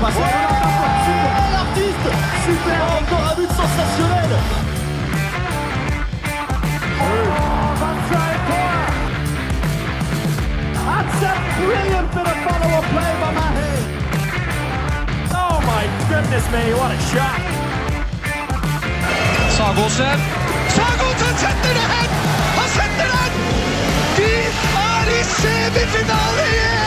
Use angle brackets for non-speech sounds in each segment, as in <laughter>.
passe Super l'artiste Super Encore un but sensationnel That's a brilliant bit of follow-up play by Mahe. Oh my goodness me, what a shot! Sagosen. Sagosen setter det hen! Han setter den! De er i semifinale igjen!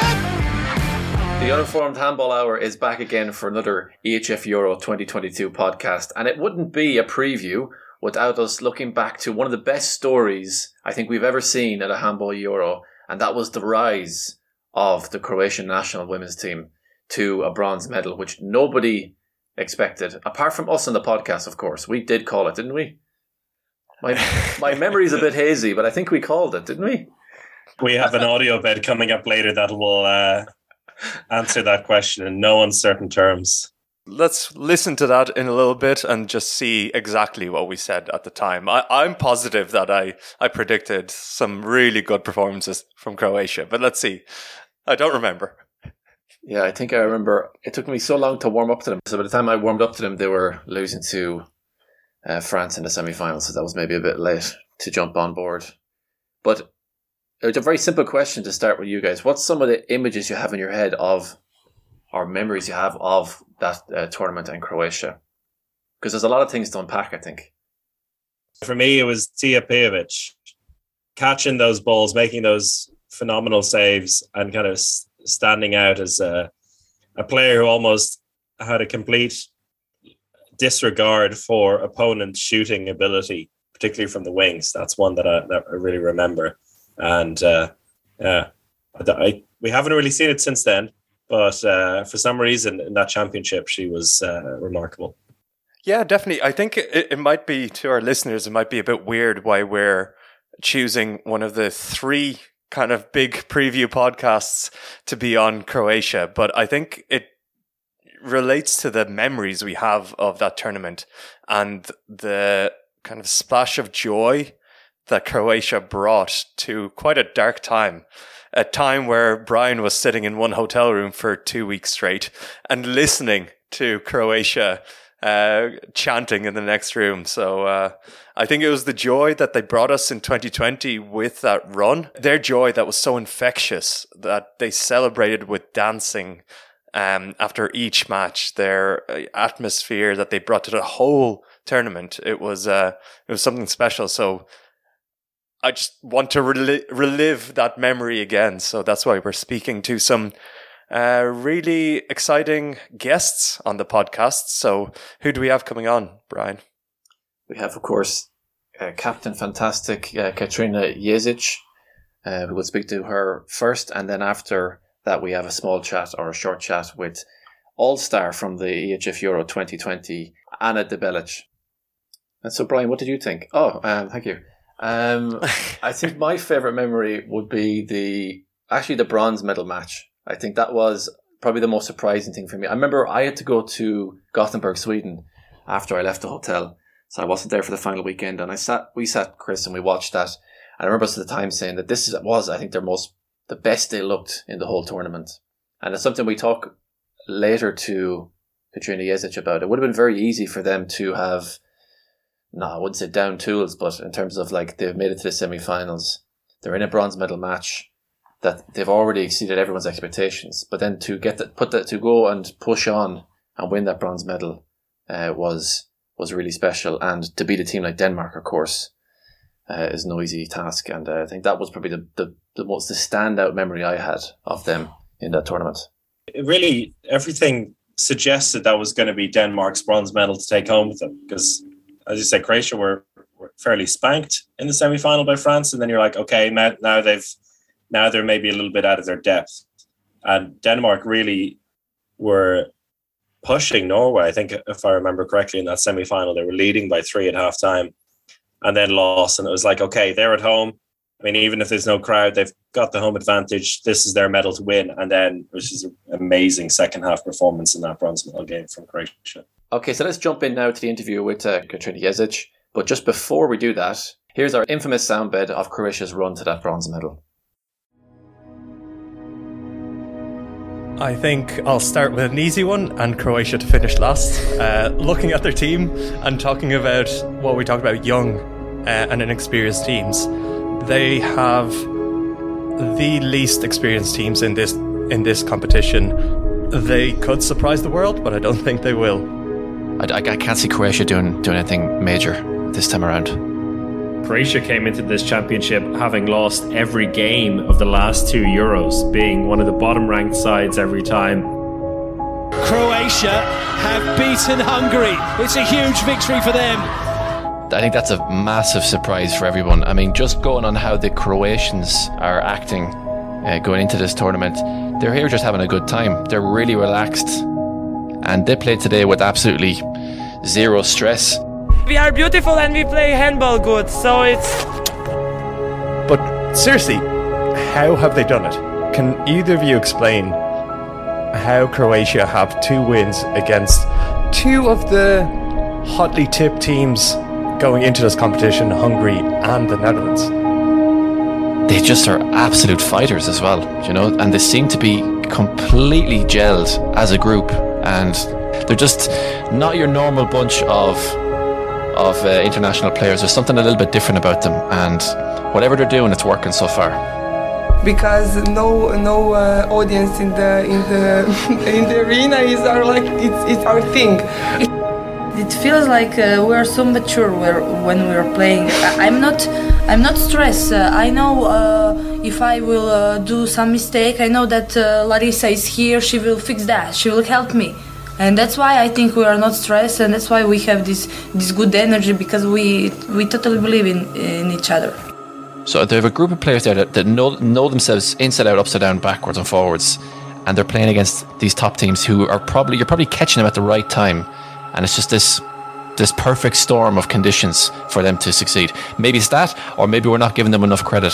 The Uninformed Handball Hour is back again for another EHF Euro 2022 podcast, and it wouldn't be a preview without us looking back to one of the best stories I think we've ever seen at a Handball Euro, and that was the rise of the Croatian national women's team to a bronze medal, which nobody expected, apart from us on the podcast, of course. We did call it, didn't we? My my <laughs> memory's a bit hazy, but I think we called it, didn't we? We have an audio bed coming up later that will uh, answer that question in no uncertain terms. Let's listen to that in a little bit and just see exactly what we said at the time. I, I'm positive that I, I predicted some really good performances from Croatia, but let's see. I don't remember. Yeah, I think I remember. It took me so long to warm up to them. So by the time I warmed up to them, they were losing to uh, France in the semi-finals. So that was maybe a bit late to jump on board. But it's a very simple question to start with you guys. What's some of the images you have in your head of, or memories you have of that uh, tournament in Croatia? Because there's a lot of things to unpack. I think. For me, it was Tea Pijevic catching those balls, making those phenomenal saves, and kind of standing out as a, a player who almost had a complete disregard for opponent shooting ability, particularly from the wings. That's one that I, that I really remember. And uh, yeah, I, I, we haven't really seen it since then, but uh, for some reason in that championship, she was uh, remarkable. Yeah, definitely. I think it, it might be to our listeners, it might be a bit weird why we're choosing one of the three kind of big <laughs> preview podcasts to be on Croatia, but I think it relates to the memories we have of that tournament and the kind of splash of joy that Croatia brought to quite a dark time. A time where Brian was sitting in one hotel room for two weeks straight and listening to Croatia uh, chanting in the next room. So uh, I think it was the joy that they brought us in 2020 with that run. Their joy that was so infectious that they celebrated with dancing um, after each match. Their uh, atmosphere that they brought to the whole tournament. It was uh, it was something special. So. I just want to rel- relive that memory again. So that's why we're speaking to some uh, really exciting guests on the podcast. So, who do we have coming on, Brian? We have, of course, uh, Captain Fantastic uh, Katarina Jezic. Uh, we will speak to her first, and then after that, we have a small chat or a short chat with All Star from the EHF Euro 2020, Ana Debelic. And so, Brian, what did you think? Oh, um, thank you. Um, <laughs> I think my favorite memory would be the actually the bronze medal match I think that was probably the most surprising thing for me. I remember I had to go to Gothenburg, Sweden after I left the hotel. So I wasn't there for the final weekend and I sat, we sat, Chris, and we watched that. And I remember us at the time saying that this was, I think, their most, the best they looked in the whole tournament. And it's something we talk later to Katarina Jezic about. It would have been very easy for them to have, no, I wouldn't say down tools, but in terms of like they've made it to the semi-finals. They're in a bronze medal match that they've already exceeded everyone's expectations. But then to get that, put that, to go and push on and win that bronze medal uh, was was really special. And to beat a team like Denmark, of course, uh, is no easy task. And uh, I think that was probably the, the, the most the standout memory I had of them in that tournament. It really, everything suggested that was going to be Denmark's bronze medal to take home with them because, as you said, Croatia were, were fairly spanked in the semi final by France, and then you're like, okay, now, now they've now they're maybe a little bit out of their depth. And Denmark really were pushing Norway. I think, if I remember correctly, in that semi final, they were leading by three at half time and then lost. And it was like, okay, they're at home. I mean, even if there's no crowd, they've got the home advantage. This is their medal to win. And then was just an amazing second half performance in that bronze medal game from Croatia. Okay, so let's jump in now to the interview with uh, Katarina Jezic. But just before we do that, here's our infamous soundbed of Croatia's run to that bronze medal. I think I'll start with an easy one and Croatia to finish last. Uh, looking at their team and talking about what we talked about young uh, and inexperienced teams, they have the least experienced teams in this in this competition. They could surprise the world, but I don't <laughs> think they will. I, I can't see Croatia doing doing anything major this time around. Croatia came into this championship having lost every game of the last two Euros, being one of the bottom ranked sides every time. Croatia have beaten Hungary. It's a huge victory for them. I think that's a massive surprise for everyone. I mean, just going on how the Croatians are acting uh, going into this tournament, they're here just having a good time. They're really relaxed. And they played today with absolutely zero stress. We are beautiful and we play handball good, so it's. But seriously, how have they done it? Can either of you explain how Croatia have two wins against two of the hotly tipped teams going into this competition, Hungary and the Netherlands? They just are absolute fighters as well, you know, and they seem to be completely gelled as a group, and they're just not your normal bunch of of uh, international players. There's something a little bit different about them, and whatever they're doing, it's working so far. Because no no uh, audience in the in the <laughs> in the arena is our like it's it's our thing. It feels like uh, we are so mature when we are playing. I'm not I'm not stressed. Uh, I know uh, if I will uh, do some mistake, I know that uh, Larissa is here. She will fix that. She will help me and that's why I think we are not stressed, and that's why we have this this good energy because we we totally believe in in each other. So they have a group of players there that, that know know themselves inside out, upside down, backwards and forwards, and they're playing against these top teams who are probably you're probably catching them at the right time, and it's just this this perfect storm of conditions for them to succeed. Maybe it's that, or maybe we're not giving them enough credit.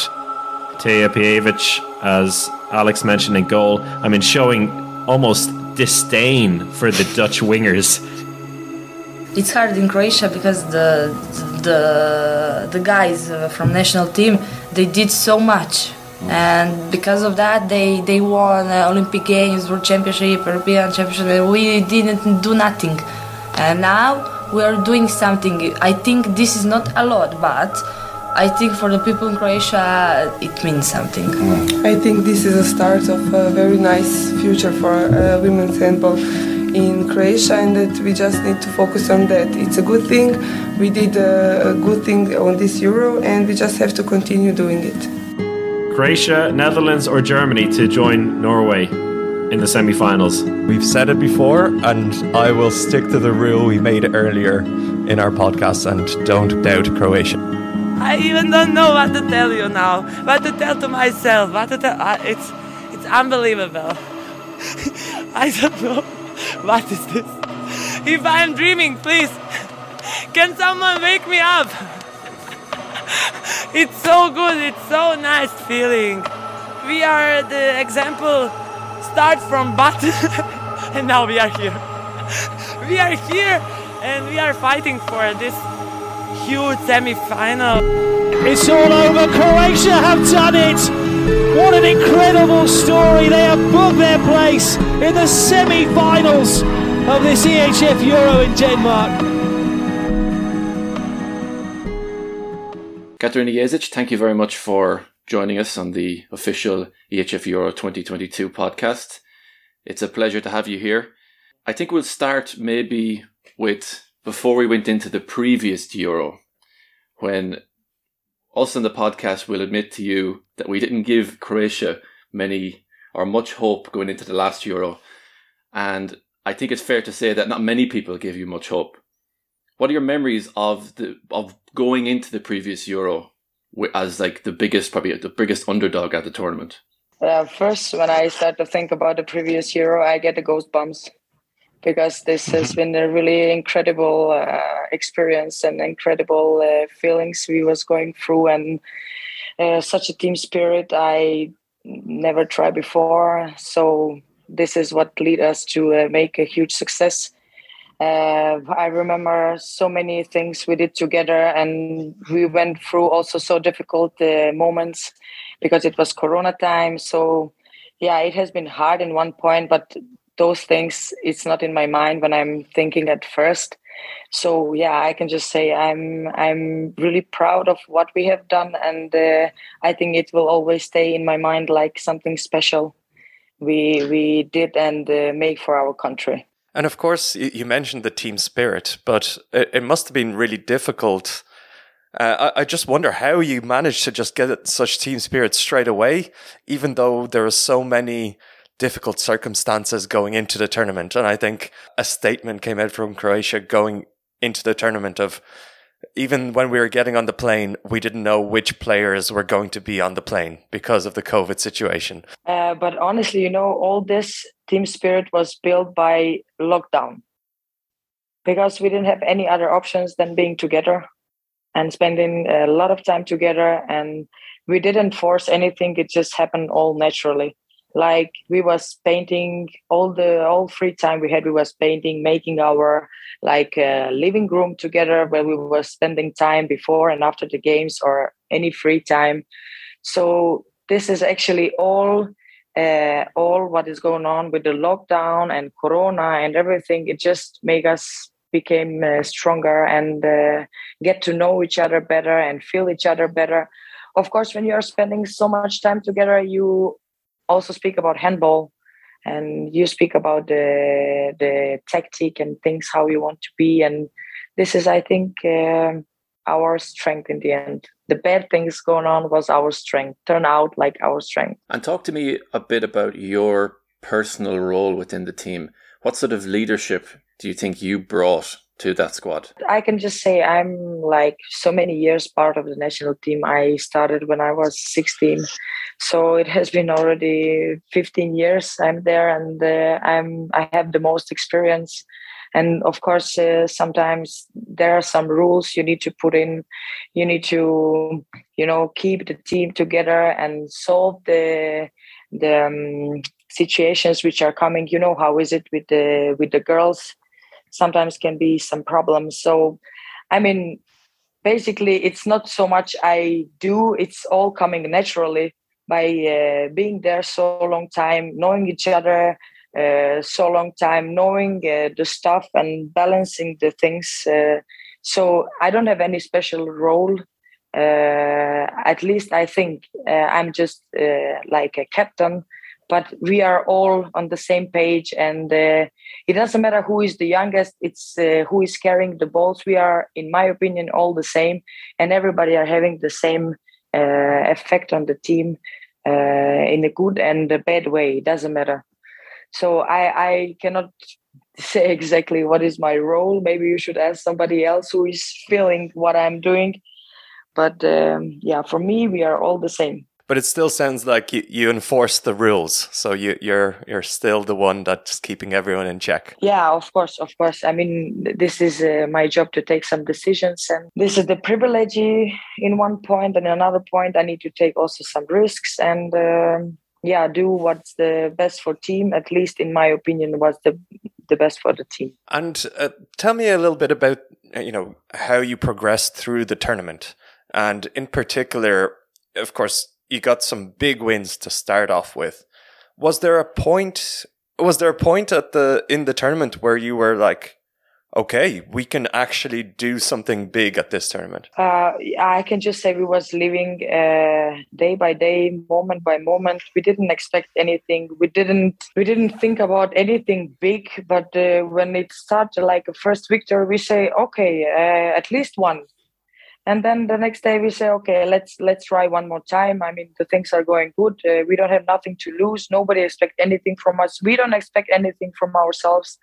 Tea Pijevic, as Alex mentioned in goal, I mean, showing almost disdain for the Dutch wingers. It's hard in Croatia because the the the guys uh, from national team they did so much, and because of that they they won uh, Olympic Games, World Championship, European Championship. We didn't do nothing, and now we are doing something. I think this is not a lot, but I think for the people in Croatia, it means something. I think this is a start of a very nice future for uh, women's handball in Croatia, and that we just need to focus on that. It's a good thing. We did a, a good thing on this Euro, and we just have to continue doing it. Croatia, Netherlands, or Germany to join Norway in the semi-finals. We've said it before, and I will stick to the rule we made earlier in our podcast and don't doubt Croatia. I even don't know what to tell you now. What to tell to myself. What to tell. Uh, it's it's unbelievable. <laughs> I don't know. <laughs> What is this? If I'm dreaming, please, <laughs> can someone wake me up? It's so good. It's so nice feeling. We are the example. Start from bottom, and now we are here. We are here, and we are fighting for this huge semi-final. It's all over. Croatia have done it. What an incredible story. They have booked their place in the semi-finals of this EHF Euro in Denmark. Katarina Jezic, thank you very much for joining us on the official EHF Euro 2022 podcast. It's a pleasure to have you here. I think we'll start maybe with before we went into the previous Euro, when us in the podcast will admit to you that we didn't give Croatia many or much hope going into the last Euro. And I think it's fair to say that not many people gave you much hope. What are your memories of the of going into the previous Euro as like the biggest, probably the biggest underdog at the tournament? Uh, first, when I start to think about the previous Euro, I get the goosebumps because this has been a really incredible uh, experience and incredible uh, feelings we was going through and uh, such a team spirit I never tried before. So this is what lead us to uh, make a huge success. Uh, I remember so many things we did together, and we went through also so difficult uh, moments because it was Corona time. So yeah, it has been hard in one point, but those things it's not in my mind when I'm thinking at first. So yeah, I can just say I'm I'm really proud of what we have done, and uh, I think it will always stay in my mind like something special we we did and uh, make for our country. And of course, you mentioned the team spirit, but it, must have been really difficult. Uh, I, I, just wonder how you managed to just get such team spirit straight away, even though there are so many difficult circumstances going into the tournament. And I think a statement came out from Croatia going into the tournament of even when we were getting on the plane, we didn't know which players were going to be on the plane because of the COVID situation. Uh, but honestly, you know, all this team spirit was built by lockdown because we didn't have any other options than being together and spending a lot of time together. And we didn't force anything, it just happened all naturally like we was painting all the all free time we had we was painting making our like uh, living room together where we were spending time before and after the games or any free time. So this is actually all uh, all what is going on with the lockdown and corona and everything. It just make us became uh, stronger and uh, get to know each other better and feel each other better. Of course when you are spending so much time together you also speak about handball and you speak about the the tactic and things how you want to be and this is i think uh, our strength in the end. The bad things going on was our strength turn out like our strength. And talk to me a bit about your personal role within the team. What sort of leadership do you think you brought to that squad? I can just say I'm like so many years part of the national team. I started when I was 16. So it has been already 15 years I'm there and uh, I'm I have the most experience and of course uh, sometimes there are some rules you need to put in you need to you know keep the team together and solve the the um, situations which are coming you know how is it with the with the girls sometimes can be some problems. So i mean basically it's not so much i do it's all coming naturally by uh, being there so long time knowing each other uh, so long time knowing uh, the stuff and balancing the things uh, so i don't have any special role. Uh, at least i think uh, i'm just like a captain but we are all on the same page and uh, it doesn't matter who is the youngest it's uh, who is carrying the balls. We are in my opinion all the same and everybody are having the same uh, effect on the team uh, in a good and a bad way it doesn't matter. So i i cannot <laughs> say exactly what is my role maybe you should ask somebody else who is feeling what i'm doing but um, yeah for me we are all the same but it still sounds like you, you enforce the rules. So you, you're you're still the one that's keeping everyone in check. Yeah of course of course. I mean this is uh, my job to take some decisions and this is the privilege in one point and another point i need to take also some risks and um, yeah do what's the best for team at least in my opinion was the the best for the team. And uh, tell me a little bit about uh, you know how you progressed through the tournament. And in particular of course you got some big wins to start off with. Was there a point? Was there a point at the in the tournament where you were like, okay, we can actually do something big at this tournament? Uh, I can just say we was living uh, day by day, moment by moment. We didn't expect anything. We didn't we didn't think about anything big. But uh, when it started, like a first victory, we say, okay, uh, at least one and then the next day we say okay let's let's try one more time. I mean the things are going good. Uh, we don't have nothing to lose. Nobody expect anything from us. We don't expect anything from ourselves.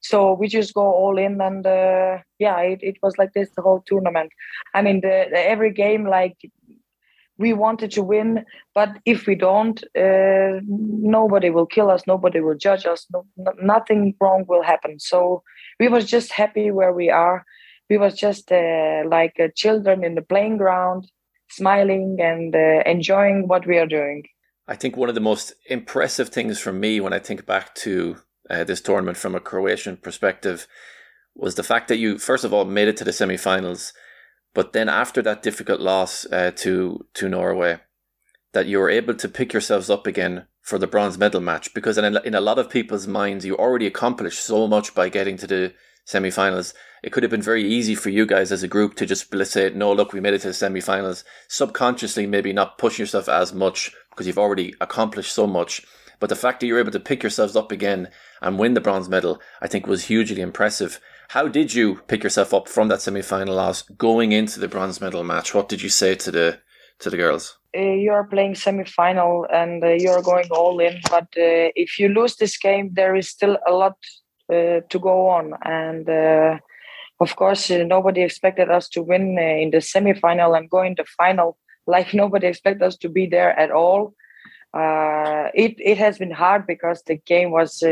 So we just go all in and uh, yeah it, it was like this the whole tournament. I mean the, the, every game like we wanted to win but if we don't uh, nobody will kill us. Nobody will judge us. No, nothing wrong will happen. So we was just happy where we are we was just uh, like uh, children in the playing ground smiling and uh, enjoying what we are doing. I think one of the most impressive things for me when i think back to uh, this tournament from a croatian perspective was the fact that you first of all made it to the semi-finals but then after that difficult loss uh, to to norway that you were able to pick yourselves up again for the bronze medal match because in a, in a lot of people's minds, you already accomplished so much by getting to the semi-finals. It could have been very easy for you guys as a group to just let's say, no, look, we made it to the semi-finals. Subconsciously, maybe not pushing yourself as much because you've already accomplished so much. But the fact that you're able to pick yourselves up again and win the bronze medal, I think, was hugely impressive. How did you pick yourself up from that semi-final loss going into the bronze medal match? What did you say to the to the girls? uh, you are playing semi-final and uh, you are going all in. But uh, if you lose this game, there is still a lot Uh, to go on. And uh, of course, uh, nobody expected us to win uh, in the semi-final and go in the final. <laughs> Like nobody expected us to be there at all. Uh, it it has been hard because the game was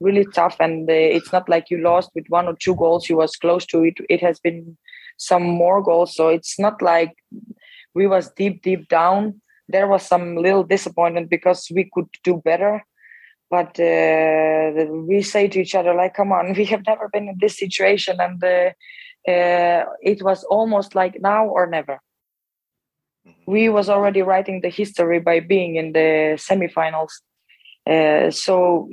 really tough, and it's not like you lost with one or two goals. You was close to it. It has been some more goals, so it's not like we was deep deep down there was some little disappointment because we could do better but uh, we say to each other like come on <laughs> we have never been in this situation and uh, uh, it was almost like now or never. We was already writing the history by being in the semifinals. Uh, so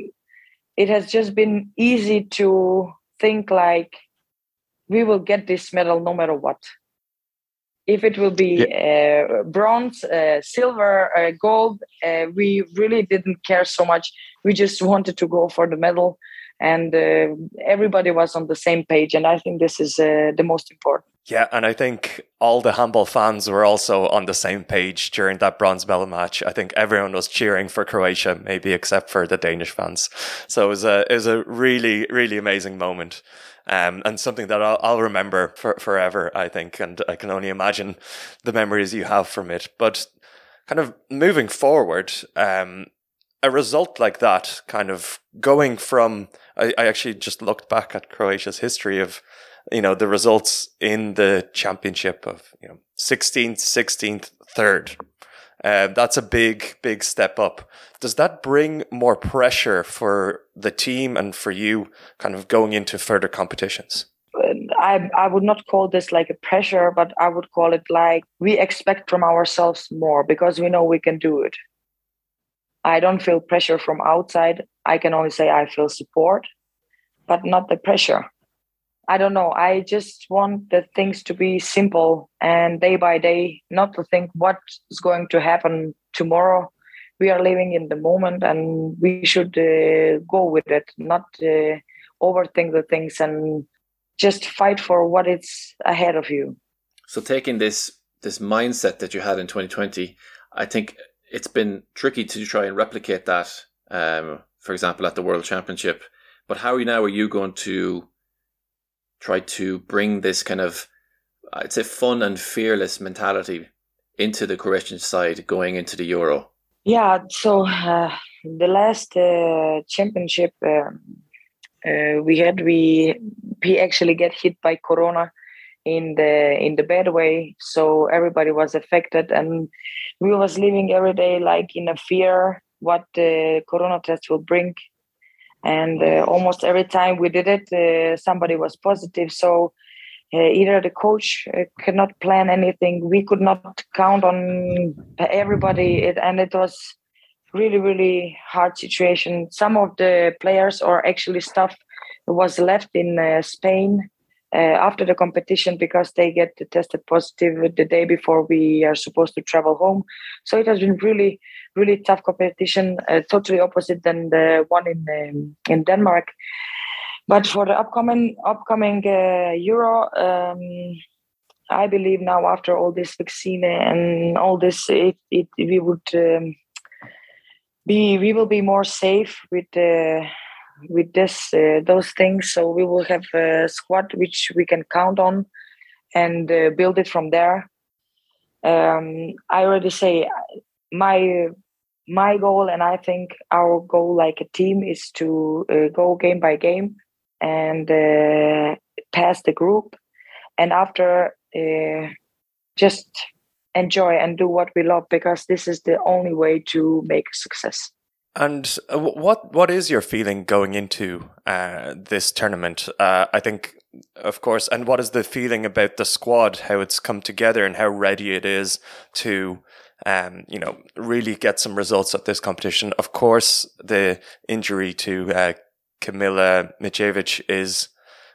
it has just been easy to think like we will get this medal no matter what if it will be yeah. uh, bronze, uh, silver, uh, gold, uh, we really didn't care so much. We just <laughs> wanted to go for the medal, and uh, everybody was on the same page. And I think this is uh, the most important. Yeah, and I think all the handball fans were also on the same page during that bronze medal match. I think everyone was cheering for Croatia, maybe except for the Danish fans. So it was a it was a really really amazing moment um, and something that I'll, I'll remember for, forever, I think. And I can only imagine the memories you have from it. But kind of moving forward, um, a result like that, kind of going from, I, I actually just looked back at Croatia's history of, you know, the results in the championship of, you know, 16th, 16th, 3rd. Uh, that's a big, big step up. Does that bring more pressure for the team and for you kind of going into further competitions? I, I would not call this like a pressure, but I would call it like we expect from ourselves more because we know we can do it. I don't feel pressure from outside. I can only say I feel support, but not the pressure. I don't know. I just want the things to be simple and day by day, not to think what is going to happen tomorrow. We are living in the moment and we should uh, go with it, not uh, overthink the things and just fight for what is ahead of you. So, taking this this mindset that you had in 2020, I think it's been tricky to try and replicate that. Um, for example, at the World Championship. But how now are you going to tried to bring this kind of, I'd say, fun and fearless mentality into the Croatian side going into the Euro? Yeah, so uh, the last uh, championship um, uh, we had, we we actually get hit by Corona in the in the bad way, so everybody was affected, and we was living every day like in a fear what the Corona test will bring and uh, almost every time we did it uh, somebody was positive. So uh, either the coach uh, could not plan anything. We could not count on everybody. It, and it was really really hard situation. Some of the players or actually staff was left in uh, spain uh, after the competition because they get tested positive the day before we are supposed to travel home. So it has been really really tough competition, uh, totally opposite than the one in um, in Denmark. But for the upcoming upcoming uh, Euro, um, I believe now after all this vaccine and all this, it, it we would um, be we will be more safe with uh, with this uh, those things. So we will have a squad which we can count on and uh, build it from there. Um, I already say my my goal and I think our goal like a team is to uh, go game by game and uh, pass the group and after uh, just enjoy and do what we love because this is the only way to make success. And uh, what what is your feeling going into uh, this tournament? Uh, I think, of course, and what is the feeling about the squad, how it's come together, and how ready it is to um, you know, really get some results at this competition. Of course, the injury to uh, Camila Micijevic is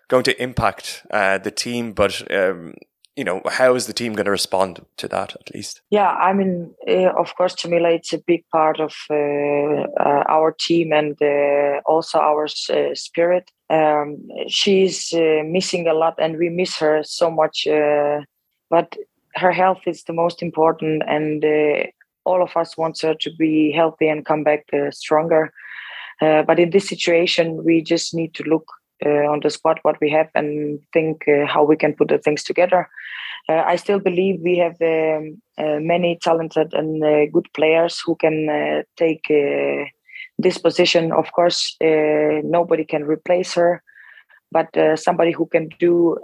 going to impact uh, the team, but um, you know, how is the team going to respond to that at least? Yeah, I mean, uh, of course, Camila, it's a big part of uh, uh, our team and uh, also our uh, spirit. Um, she's uh, missing a lot and we miss her so much, but her health is the most important and uh, all of us want her to be healthy and come back uh, stronger. Uh, but in this situation, we just need to look uh, on the spot what we have and think uh, how we can put the things together. Uh, I still believe we have um, many talented and good players who can take this position. Of course, nobody can replace her, but somebody who can do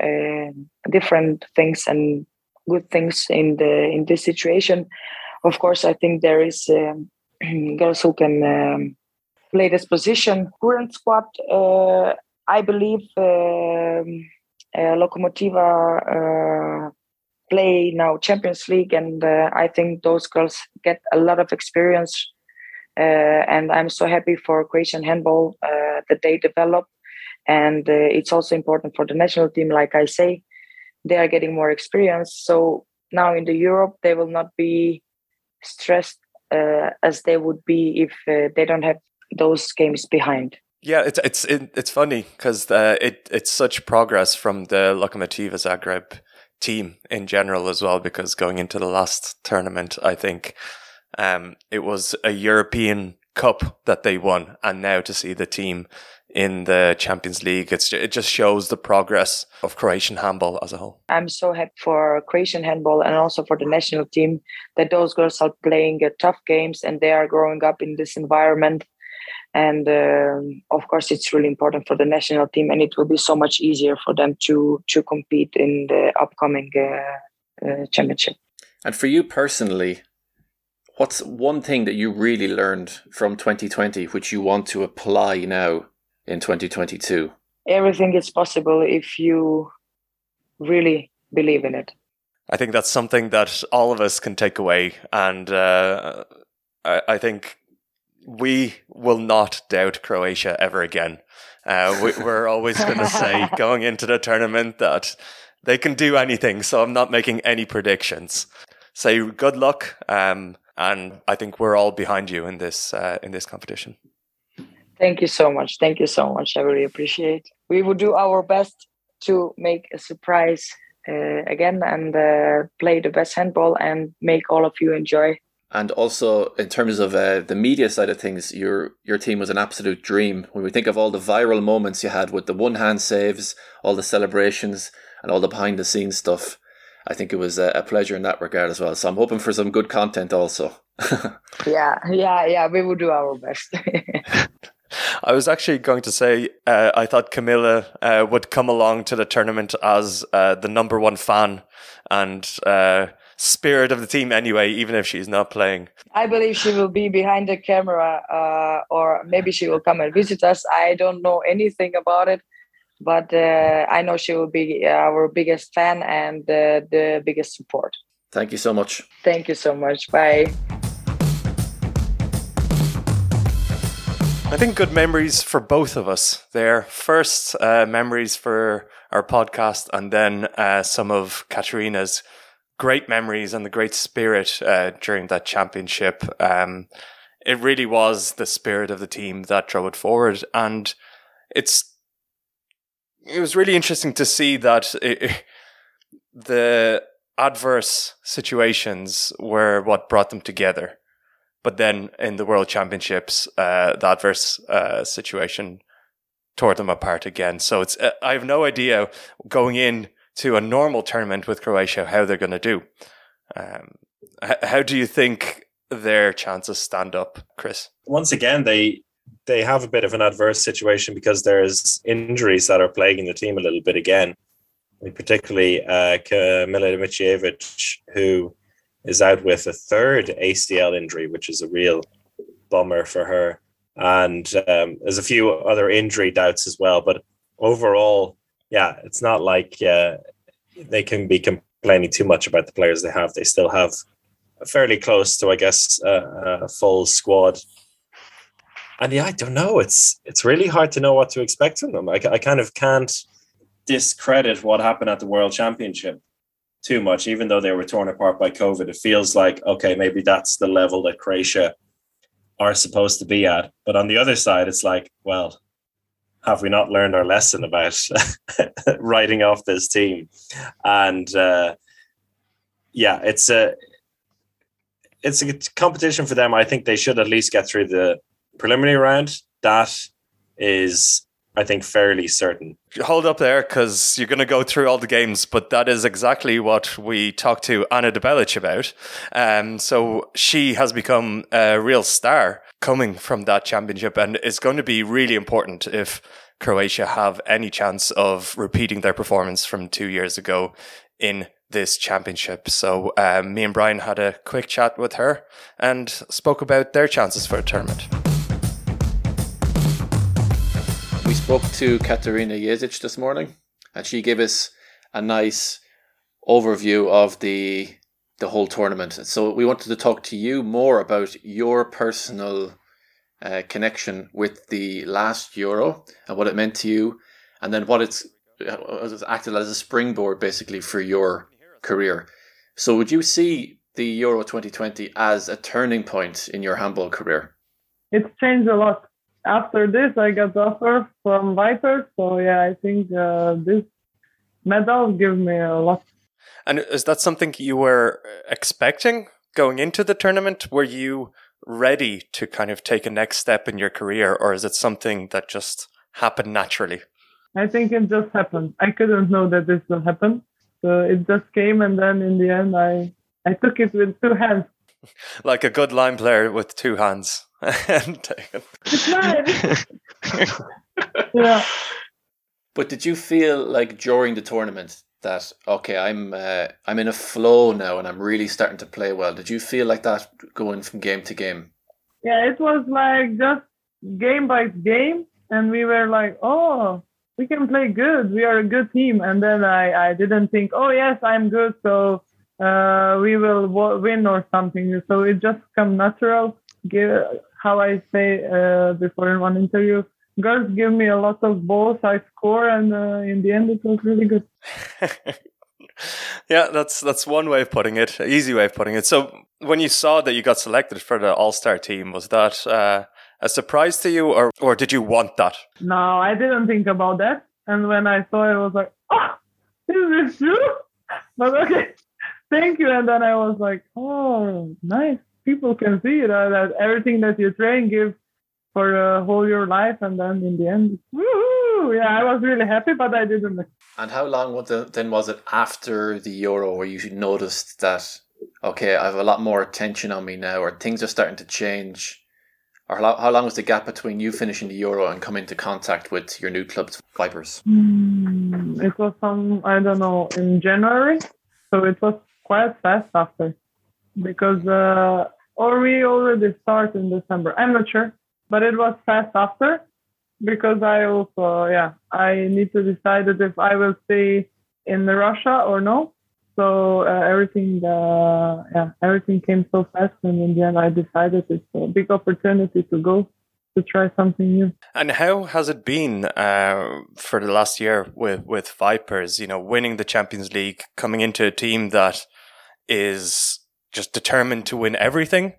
different things and good things in the in this situation. Of course, I think there is um, <clears throat> girls who can um, play this position. Current squad, uh, I believe um, uh, Lokomotiva uh, play now Champions League, and uh, I think those girls get a lot of experience. Uh, and I'm so happy for Croatian handball uh, that they develop. And uh, it's also important for the national team, like I say, they are getting more experience. So now in the Europe, they will not be stressed as they would be if they don't have those games behind. Yeah, it's it's it's funny because uh, it it's such progress from the Lokomotiva Zagreb team in general as well. Because going into the last tournament, I think um, it was a European Cup that they won, and now to see the team in the Champions League, it's it just shows the progress of Croatian handball as a whole. I'm so happy for Croatian handball and also for the national team that those girls are playing uh, tough games and they are growing up in this environment and um, of course it's really important for the national team and it will be so much easier for them to to compete in the upcoming uh, uh, championship and for you personally what's one thing that you really learned from 2020 which you want to apply now in 2022 everything is possible if you really believe in it i think that's something that all of us can take away and uh, I, I think we will not doubt Croatia ever again. Uh, we, are always <laughs> going to say going into the tournament that they can do anything. So I'm not making any predictions. Say good luck, um, and I think we're all behind you in this uh, in this competition. Thank you so much. Thank you so much. I really appreciate. We will do our best to make a surprise uh, again and uh, play the best handball and make all of you enjoy and also in terms of uh, the media side of things, your your team was an absolute dream. When we think of all the viral moments you had with the one hand saves, all the celebrations, and all the behind the scenes stuff, I think it was a, a pleasure in that regard as well. So I'm hoping for some good content also. <laughs> yeah, yeah, yeah. We will do our best. <laughs> I was actually going to say uh, I thought Camila uh, would come along to the tournament as uh, the number one fan and uh, spirit of the team anyway, even if she's not playing. I believe she will be behind the camera, uh, or maybe she will come and visit us. I don't know anything about it, but uh, I know she will be our biggest fan and uh, the biggest support. Thank you so much. Thank you so much. Bye. I think good memories for both of us there. First, uh, memories for our podcast, and then uh, some of Katarina's great memories and the great spirit uh, during that championship. Um, it really was the spirit of the team that drove it forward, and it's it was really interesting to see that it, the adverse situations were what brought them together. But then in the World Championships, uh, the adverse uh, situation tore them apart again. So it's uh, I have no idea going in to a normal tournament with Croatia, how they're going to do. Um, how do you think their chances stand up, Chris? Once again, they they have a bit of an adverse situation because there's injuries that are plaguing the team a little bit again. Particularly uh, Camila Micijevic, who is out with a third ACL injury, which is a real bummer for her. And um, there's a few other injury doubts as well. But overall, yeah, it's not like uh, they can be complaining too much about the players they have. They still have fairly close to, I guess, uh, a full squad. And yeah, I don't know. It's it's really hard to know what to expect from them. I, I kind of can't discredit what happened at the World Championship too much, even though they were torn apart by COVID. It feels like okay, maybe that's the level that Croatia are supposed to be at. But on the other side, it's like, well, have we not learned our lesson about <laughs> writing off this team? And uh, yeah, it's a it's a competition for them. I think they should at least get through the preliminary round. That is, I think, fairly certain. Hold up there because you're going to go through all the games, but that is exactly what we talked to Ana Debelic about. Um, so she has become a real star coming from that championship and is going to be really important if Croatia have any chance of repeating their performance from two years ago in this championship. So um, me and Brian had a quick chat with her and spoke about their chances for a tournament. Spoke to Katarina Jezic this morning, and she gave us a nice overview of the the whole tournament. So we wanted to talk to you more about your personal uh, connection with the last Euro and what it meant to you, and then what it's, it's acted as a springboard basically for your career. So, would you see the Euro 2020 as a turning point in your handball career? It's changed a lot. After this, I got offer from Viper. So, yeah, I think uh, this medal gives me a lot. And is that something you were expecting going into the tournament? Were you ready to kind of take a next step in your career, or is it something that just happened naturally? I think it just happened. I couldn't know that this will happen. So it just came, and then in the end, I I took it with two hands. <laughs> Like a good line player with two hands. <laughs> it's mine. <laughs> yeah. But did you feel like during the tournament that okay, I'm uh, I'm in a flow now, and I'm really starting to play well? Did you feel like that going from game to game? Yeah, it was like just game by game, and we were like, oh, we can play good. We are a good team. And then I, I didn't think, oh, yes, I'm good. So uh, we will win or something. So it just come natural. Give, how I say uh, before in one interview, girls give me a lot of balls. I score. And uh, in the end, it was really good. <laughs> yeah, that's that's one way of putting it. Easy way of putting it. So when you saw that you got selected for the All Star team, was that uh, a surprise to you, or or did you want that? No, I didn't think about that. And when I saw it, I was like, oh, is this true? <laughs> But okay, thank you. And then I was like, oh, nice. People can see uh, that everything that you train gives for uh, whole your life. And then in the end, woohoo! Yeah, I was really happy, but I didn't. And how long was it, then was it after the Euro where you noticed that, okay, I have a lot more attention on me now, or things are starting to change? or how long was the gap between you finishing the Euro and coming into contact with your new club's Vipers? Mm, it was some, I don't know, in January. So it was quite fast after because, uh, or we already start in December. I'm not sure, but it was fast after because I also, yeah, I need to decide if I will stay in Russia or no. So uh, everything uh, yeah everything came so fast and in the end i decided it's a big opportunity to go to try something new. And how has it been uh, for the last year with with vipers you know winning the champions league coming into a team that is just determined to win everything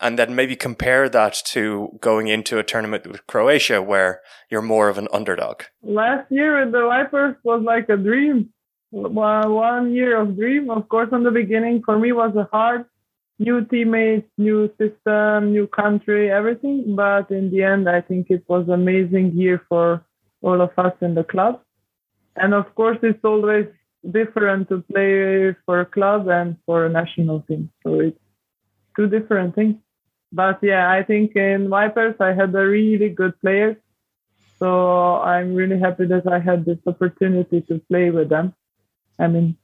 and then maybe compare that to going into a tournament with Croatia where you're more of an underdog. Last year with the Vipers was like a dream one year of dream. Of course, in the beginning for me was a hard new teammates, new system, new country, everything. But in the end, I think it was amazing year for all of us in the club. And of course, it's always different to play for a club and for a national team. So it's two different things. But yeah, I think in Vipers, I had a really good players. So I'm really happy that I had this opportunity to play with them. I mean,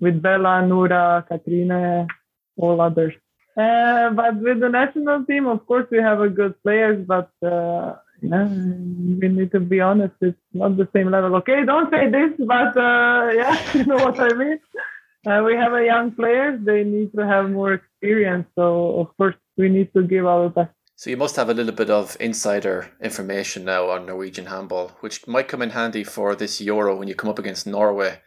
with Bella, Nura, Katrina, all others. Uh, but with the national team, of course, we have a good players, but uh, yeah, we need to be honest, it's not the same level. Okay, don't say this, but uh, yeah, <laughs> you know what I mean. uh, we have a young players. They need to have more experience. So of course we need to give our best. So you must have a little bit of insider information now on Norwegian handball, which might come in handy for this Euro when you come up against Norway.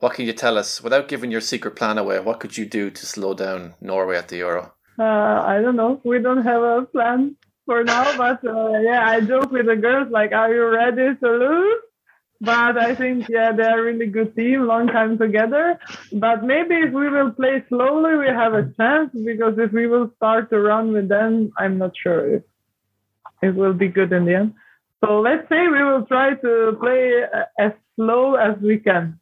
What can you tell us without giving your secret plan away? What could you do to slow down Norway at the Euro? Uh, I don't know. We don't have a plan for now, but uh, yeah, I joke with the girls like, "Are you ready to lose?" But I think yeah, they're a really good team, long time together. But maybe if we will play slowly, we have a chance because if we will start to run with them, I'm not sure if it will be good in the end. So let's say we will try to play uh, as slow as we can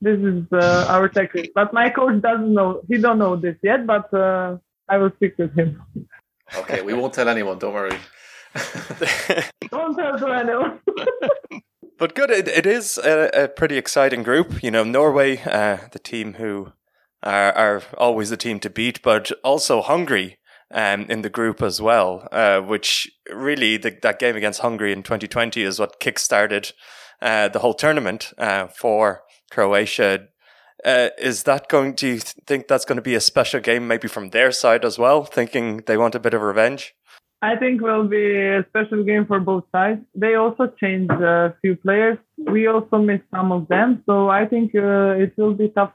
this is uh, our technique. But my coach doesn't know. He don't know this yet. But uh, I will speak with him. Okay, we won't tell anyone. Don't worry. <laughs> don't tell anyone. <laughs> but good. It, it is a, a, pretty exciting group. You know, Norway, uh, the team who are, are always the team to beat, but also Hungary. Um, in the group as well, uh, which really the, that game against Hungary in 2020 is what kick-started uh, the whole tournament uh, for Croatia. Uh, is that going? Do you think that's going to be a special game, maybe from their side as well, thinking they want a bit of revenge? I think will be a special game for both sides. They also changed a few players. We also missed some of them, so I think uh, it will be tough.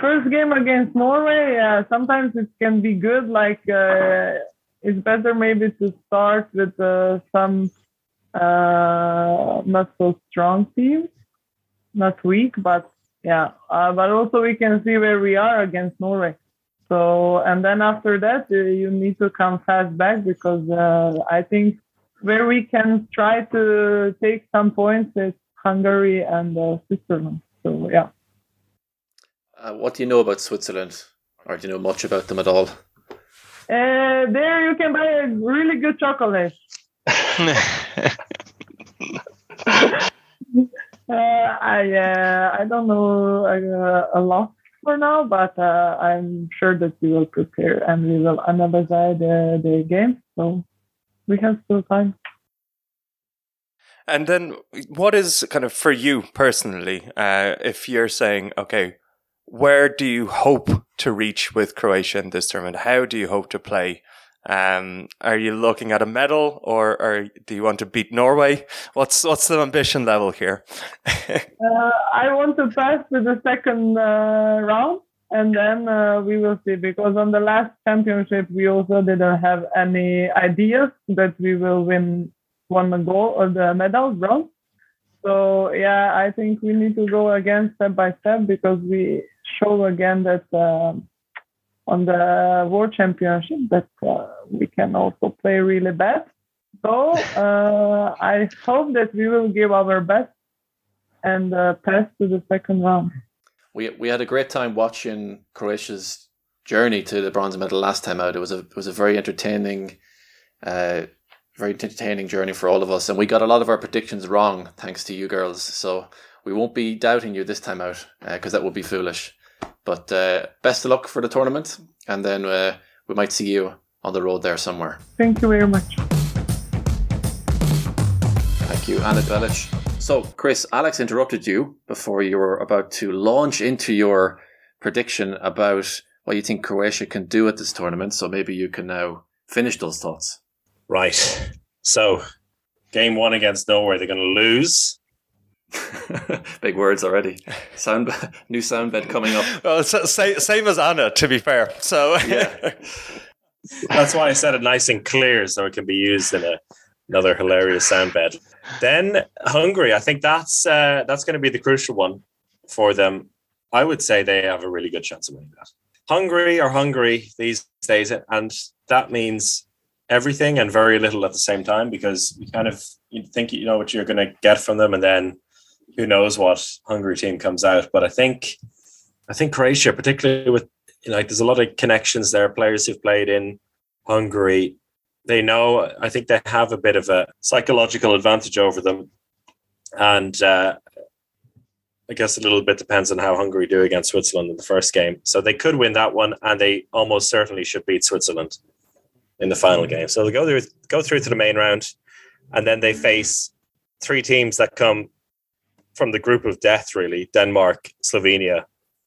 First game against Norway, uh, sometimes it can be good. Like uh, it's better maybe to start with uh, some uh, not so strong teams not weak, but yeah. Uh, but also we can see where we are against Norway. So and then after that uh, you need to come fast back because uh, I think where we can try to take some points is Hungary and uh, Switzerland. So yeah. Uh, what do you know about Switzerland, or do you know much about them at all? Uh, there you can buy a really good chocolate. <laughs> <laughs> Uh, I uh, I don't know uh, a lot for now, but uh, I'm sure that we will prepare and we will analyze the, the game. So we have still time. And then, what is kind of for you personally, uh, if you're saying, okay, where do you hope to reach with Croatia in this tournament? How do you hope to play? Um, are you looking at a medal, or, do you want to beat Norway? What's what's the ambition level here? <laughs> uh, I want to pass to the second uh, round, and then uh, we will see. Because on the last championship, we also didn't have any ideas that we will win one goal or the medal bronze. So yeah, I think we need to go again step by step because we show again that. Um, on the World Championship that uh, we can also play really bad. So uh, I hope that we will give our best and uh, pass to the second round. We we had a great time watching Croatia's journey to the bronze medal last time out. It was a it was a very entertaining, uh, very entertaining journey for all of us, and we got a lot of our predictions wrong thanks to you girls. So we won't be doubting you this time out because uh, that would be foolish. But uh, best of luck for the tournament, and then uh, we might see you on the road there somewhere. Thank you very much. Thank you, Ana Debelic. So, Chris, Alex interrupted you before you were about to launch into your prediction about what you think Croatia can do at this tournament. So maybe you can now finish those thoughts. Right. So, game one against Norway, they're going to lose. <laughs> Big words already. Sound new sound bed coming up. Well, same, same as Ana, to be fair. So yeah, <laughs> that's why I said it nice and clear, so it can be used in a, another hilarious sound bed. Then Hungary, I think that's uh, that's going to be the crucial one for them. I would say they have a really good chance of winning that. Hungary are hungry these days, and that means everything and very little at the same time because you kind of you think you know what you're going to get from them, and then who knows what Hungary team comes out. But I think I think Croatia, particularly with you know, like there's a lot of connections there, players who've played in Hungary. They know I think they have a bit of a psychological advantage over them. And uh, I guess a little bit depends on how Hungary do against Switzerland in the first game. So they could win that one, and they almost certainly should beat Switzerland in the final game. So they go through go through to the main round, and then they face three teams that come from the group of death, really Denmark, Slovenia,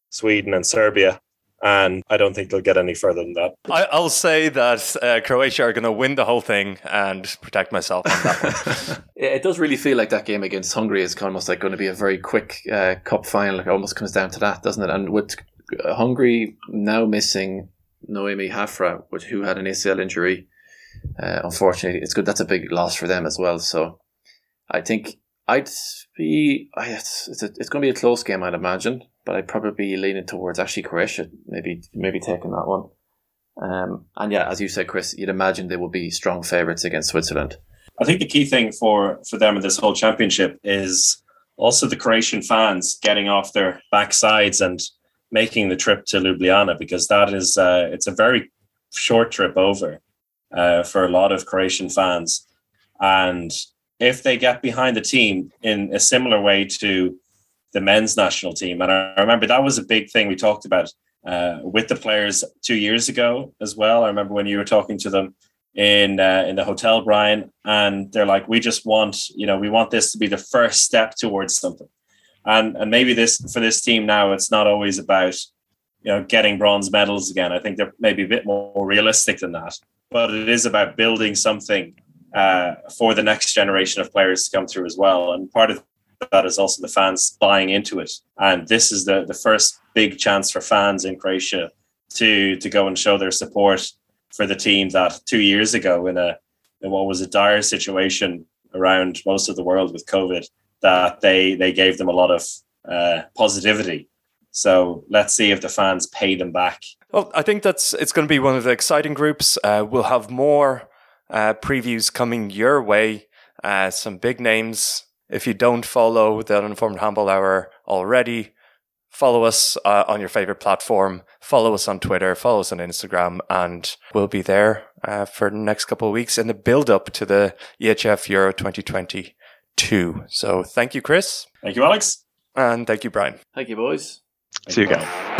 Sweden, and Serbia. And I don't think they'll get any further than that. I, will say that uh, Croatia are going to win the whole thing and protect myself on that one. <laughs> it does really feel like that game against Hungary is almost like going to be a very quick uh, cup final. It almost comes down to that, doesn't it? And with Hungary now missing Noemi Hafra, who had an ACL injury, uh, unfortunately, it's good. That's a big loss for them as well. So I think I'd be. It's it's, a, it's going to be a close game, I'd imagine, but I'd probably be leaning towards actually Croatia, maybe maybe taking that one. Um, and yeah, as you said, Chris, you'd imagine they will be strong favourites against Switzerland. I think the key thing for for them in this whole championship is also the Croatian fans getting off their backsides and making the trip to Ljubljana because that is uh, it's a very short trip over uh, for a lot of Croatian fans, and if they get behind the team in a similar way to the men's national team, and I remember that was a big thing we talked about uh, with the players two years ago as well. I remember when you were talking to them in uh, in the hotel, Brian, and they're like, "We just want, you know, we want this to be the first step towards something." And and maybe this for this team now, it's not always about you know getting bronze medals again. I think they're maybe a bit more realistic than that, but it is about building something uh, for the next generation of players to come through as well. And part of that is also the fans buying into it. And this is the the first big chance for fans in Croatia to to go and show their support for the team that two years ago in a in what was a dire situation around most of the world with COVID that they they gave them a lot of uh, positivity. So let's see if the fans pay them back. Well, I think that's it's going to be one of the exciting groups. Uh, we'll have more uh, previews coming your way. Uh, some big names. If you don't follow the Uninformed Handball Hour already, follow us uh, on your favorite platform, follow us on Twitter, follow us on Instagram, and we'll be there uh, for the next couple of weeks in the build up to the EHF Euro 2022. So thank you, Chris. Thank you, Alex. And thank you, Brian. Thank you, boys. See you again.